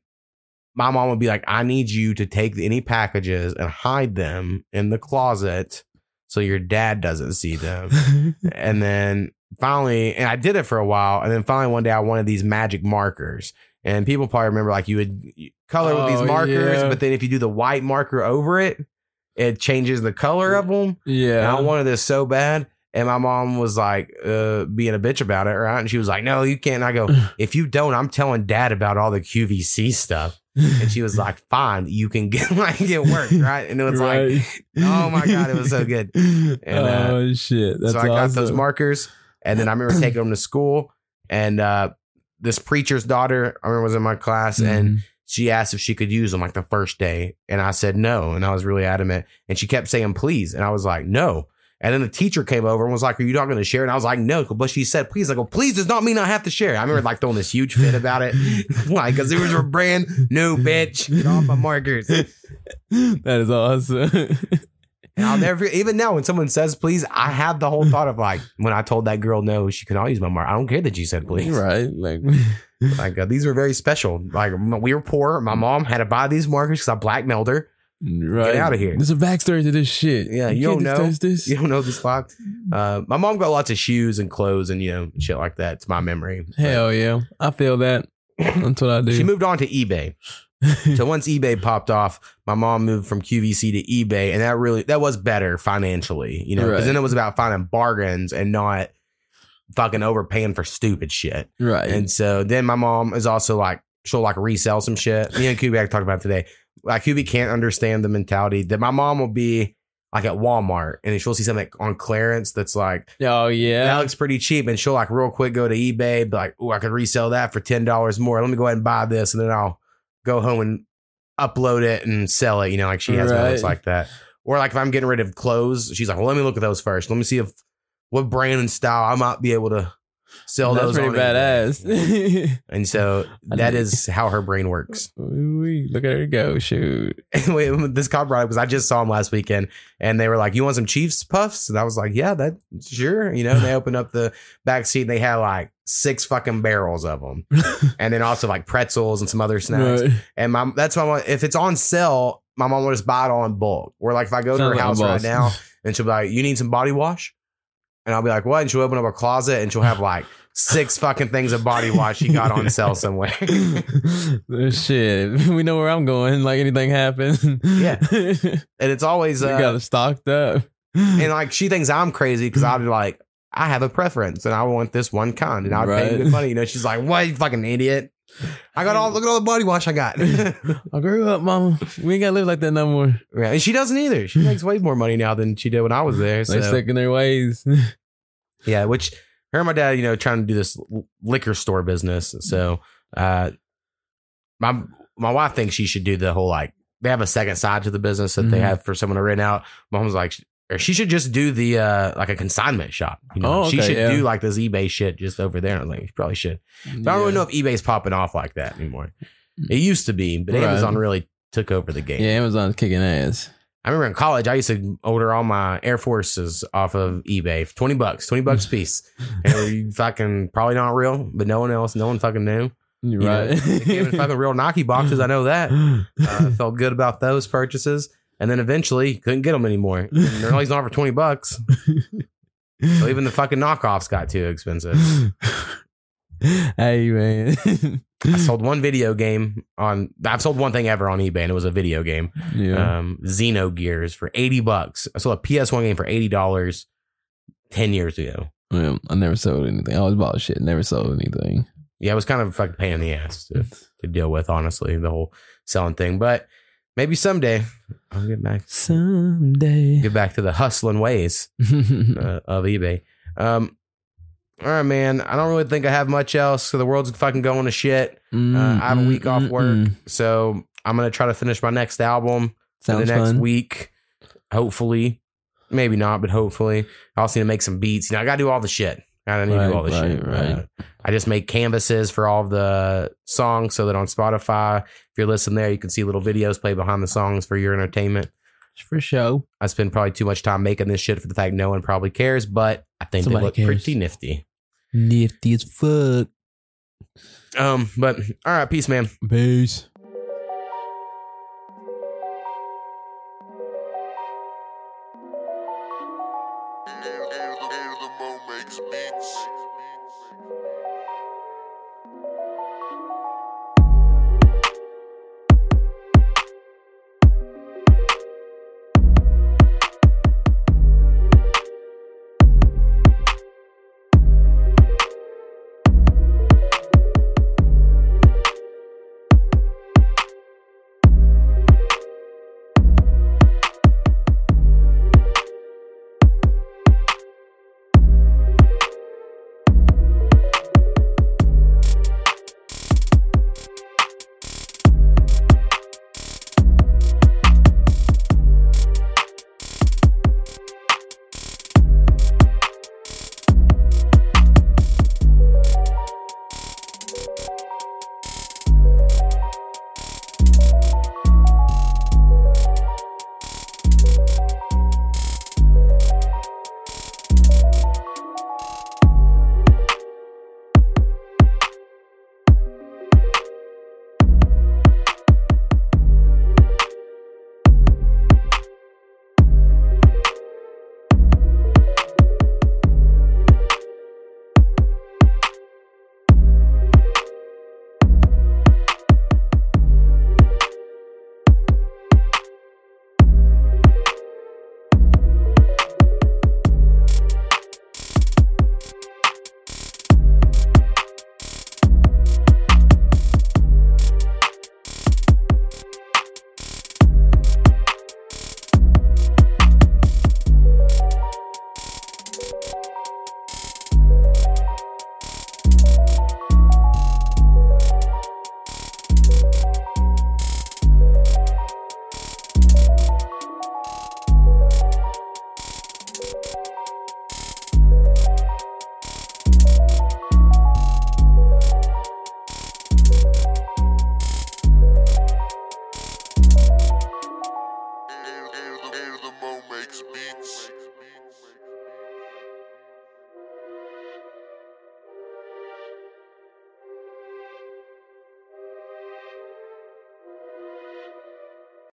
my mom would be like, "I need you to take any packages and hide them in the closet so your dad doesn't see them." and then finally, and I did it for a while, and then finally one day I wanted these magic markers. And people probably remember like you would color with Oh, these markers, yeah. but then if you do the white marker over it, it changes the color of them. And yeah. I wanted this so bad. And my mom was like, uh, being a bitch about it, right? And she was like, no, you can't. And I go, if you don't, I'm telling dad about all the QVC stuff. And she was like, fine, you can get like get work, right? And it was like, oh my God, it was so good. And, uh, oh shit! That's so I got those markers. And then I remember taking them to school. And uh, this preacher's daughter, I remember was in my class and Mhm. she asked if she could use them like the first day. And I said no. And I was really adamant. And she kept saying please. And I was like, no. And then the teacher came over and was like, Are you not going to share? And I was like, No. But she said, Please. I go, Please does not mean I have to share. I remember like throwing this huge fit about it. like, because it was a brand new bitch. Get off my markers. that is awesome. And I'll never, even now, when someone says please, I have the whole thought of like, when I told that girl no, she can all use my mark. I don't care that you said please. right? Like, Like, uh, these were very special. Like, we were poor. My mom had to buy these markers because I blackmailed her. Right? out of here. There's a backstory to this shit. Yeah, you don't know. just touch this. You don't know this lock. Uh, my mom got lots of shoes and clothes and, you know, shit like that. It's my memory. But Hell yeah, I feel that. That's what I do. She moved on to eBay. So once eBay popped off, my mom moved from QVC to eBay, and that really that was better financially, you know, because Right. then it was about finding bargains and not fucking overpaying for stupid shit. right. And so then my mom is also like she'll like resell some shit. Me and Kubik talked about today. Like Kubik can't understand the mentality that my mom will be like at Walmart and she'll see something on clearance that's like oh yeah, that looks pretty cheap, and she'll like real quick go to eBay, be like, oh, I could resell that for ten dollars more. Let me go ahead and buy this, and then I'll go home and upload it and sell it. You know, like she has Right. moments like that. Or like if I'm getting rid of clothes, she's like, well, let me look at those first. Let me see if what brand and style I might be able to sell That's those. pretty badass. And so that is how her brain works. Look at her go! Shoot. Wait, this cop brought up because I just saw him last weekend, and they were like, "You want some Chiefs puffs?" And I was like, "Yeah, that sure." You know, and they opened up the back seat, and they had like six fucking barrels of them, and then also like pretzels and some other snacks. Right. And my that's why if it's on sale, my mom will just buy it all in bulk. Or like if I go to her like house right now, and she'll be like, "You need some body wash," and I'll be like, "What?" And she'll open up a closet, and she'll have like six fucking things of body wash she got on sale somewhere. Shit, we know where I'm going. Like anything happens. Yeah. and it's always uh, got it stocked up. and like she thinks I'm crazy because I'll be like, I have a preference and I want this one kind and I'll pay Right. good money. You know, she's like, What you fucking idiot? I got all look at all the body wash I got. I grew up, mama. We ain't gotta live like that no more. and she doesn't either. She makes way more money now than she did when I was there. They So stuck in their ways. yeah, which her and my dad, you know, trying to do this liquor store business. So uh my my wife thinks she should do the whole like they have a second side to the business that they Mhm. have for someone to rent out. My Mom's like or she should just do the uh like a consignment shop. You know, Oh, she should yeah. do like this eBay shit just over there. I'm like, she probably should. But I don't really know if eBay's popping off like that anymore. It used to be, but Right. Amazon really took over the game. Yeah, Amazon's kicking ass. I remember in college, I used to order all my Air Forces off of eBay for 20 bucks, 20 bucks a piece. And you fucking probably not real, but no one else, no one fucking knew. You're You know, right. they came in fucking real Nike boxes. I know that. Uh, felt good about those purchases. And then eventually couldn't get them anymore. And they're only on for 20 bucks. So even the fucking knockoffs got too expensive. hey man. I sold one video game on, I've sold one thing ever on eBay and it was a video game. yeah. um, Xenogears for 80 bucks. I sold a PS1 game for $80 10 years ago. Well, I never sold anything. I always bought shit. Never sold anything. Yeah, it was kind of a fucking pain in the ass to, to deal with, honestly, the whole selling thing. But maybe someday I'll get back Someday. get back to the hustling ways uh, of eBay. Um, all right, man. I don't really think I have much else. So the world's fucking going to shit. Mm, Uh, I have a week off work, so I'm gonna try to finish my next album for Sounds the next fun. week. Hopefully, maybe not, but hopefully, I also need to make some beats. You know, I gotta do all the shit. I don't need to do all the right, shit. right. I just make canvases for all of the songs so that on Spotify, if you're listening there, you can see little videos play behind the songs for your entertainment. For show. I spend probably too much time making this shit for the fact no one probably cares, but I think Somebody they look cares. pretty nifty. Nifty as fuck. Um, but all right, peace, man. Peace.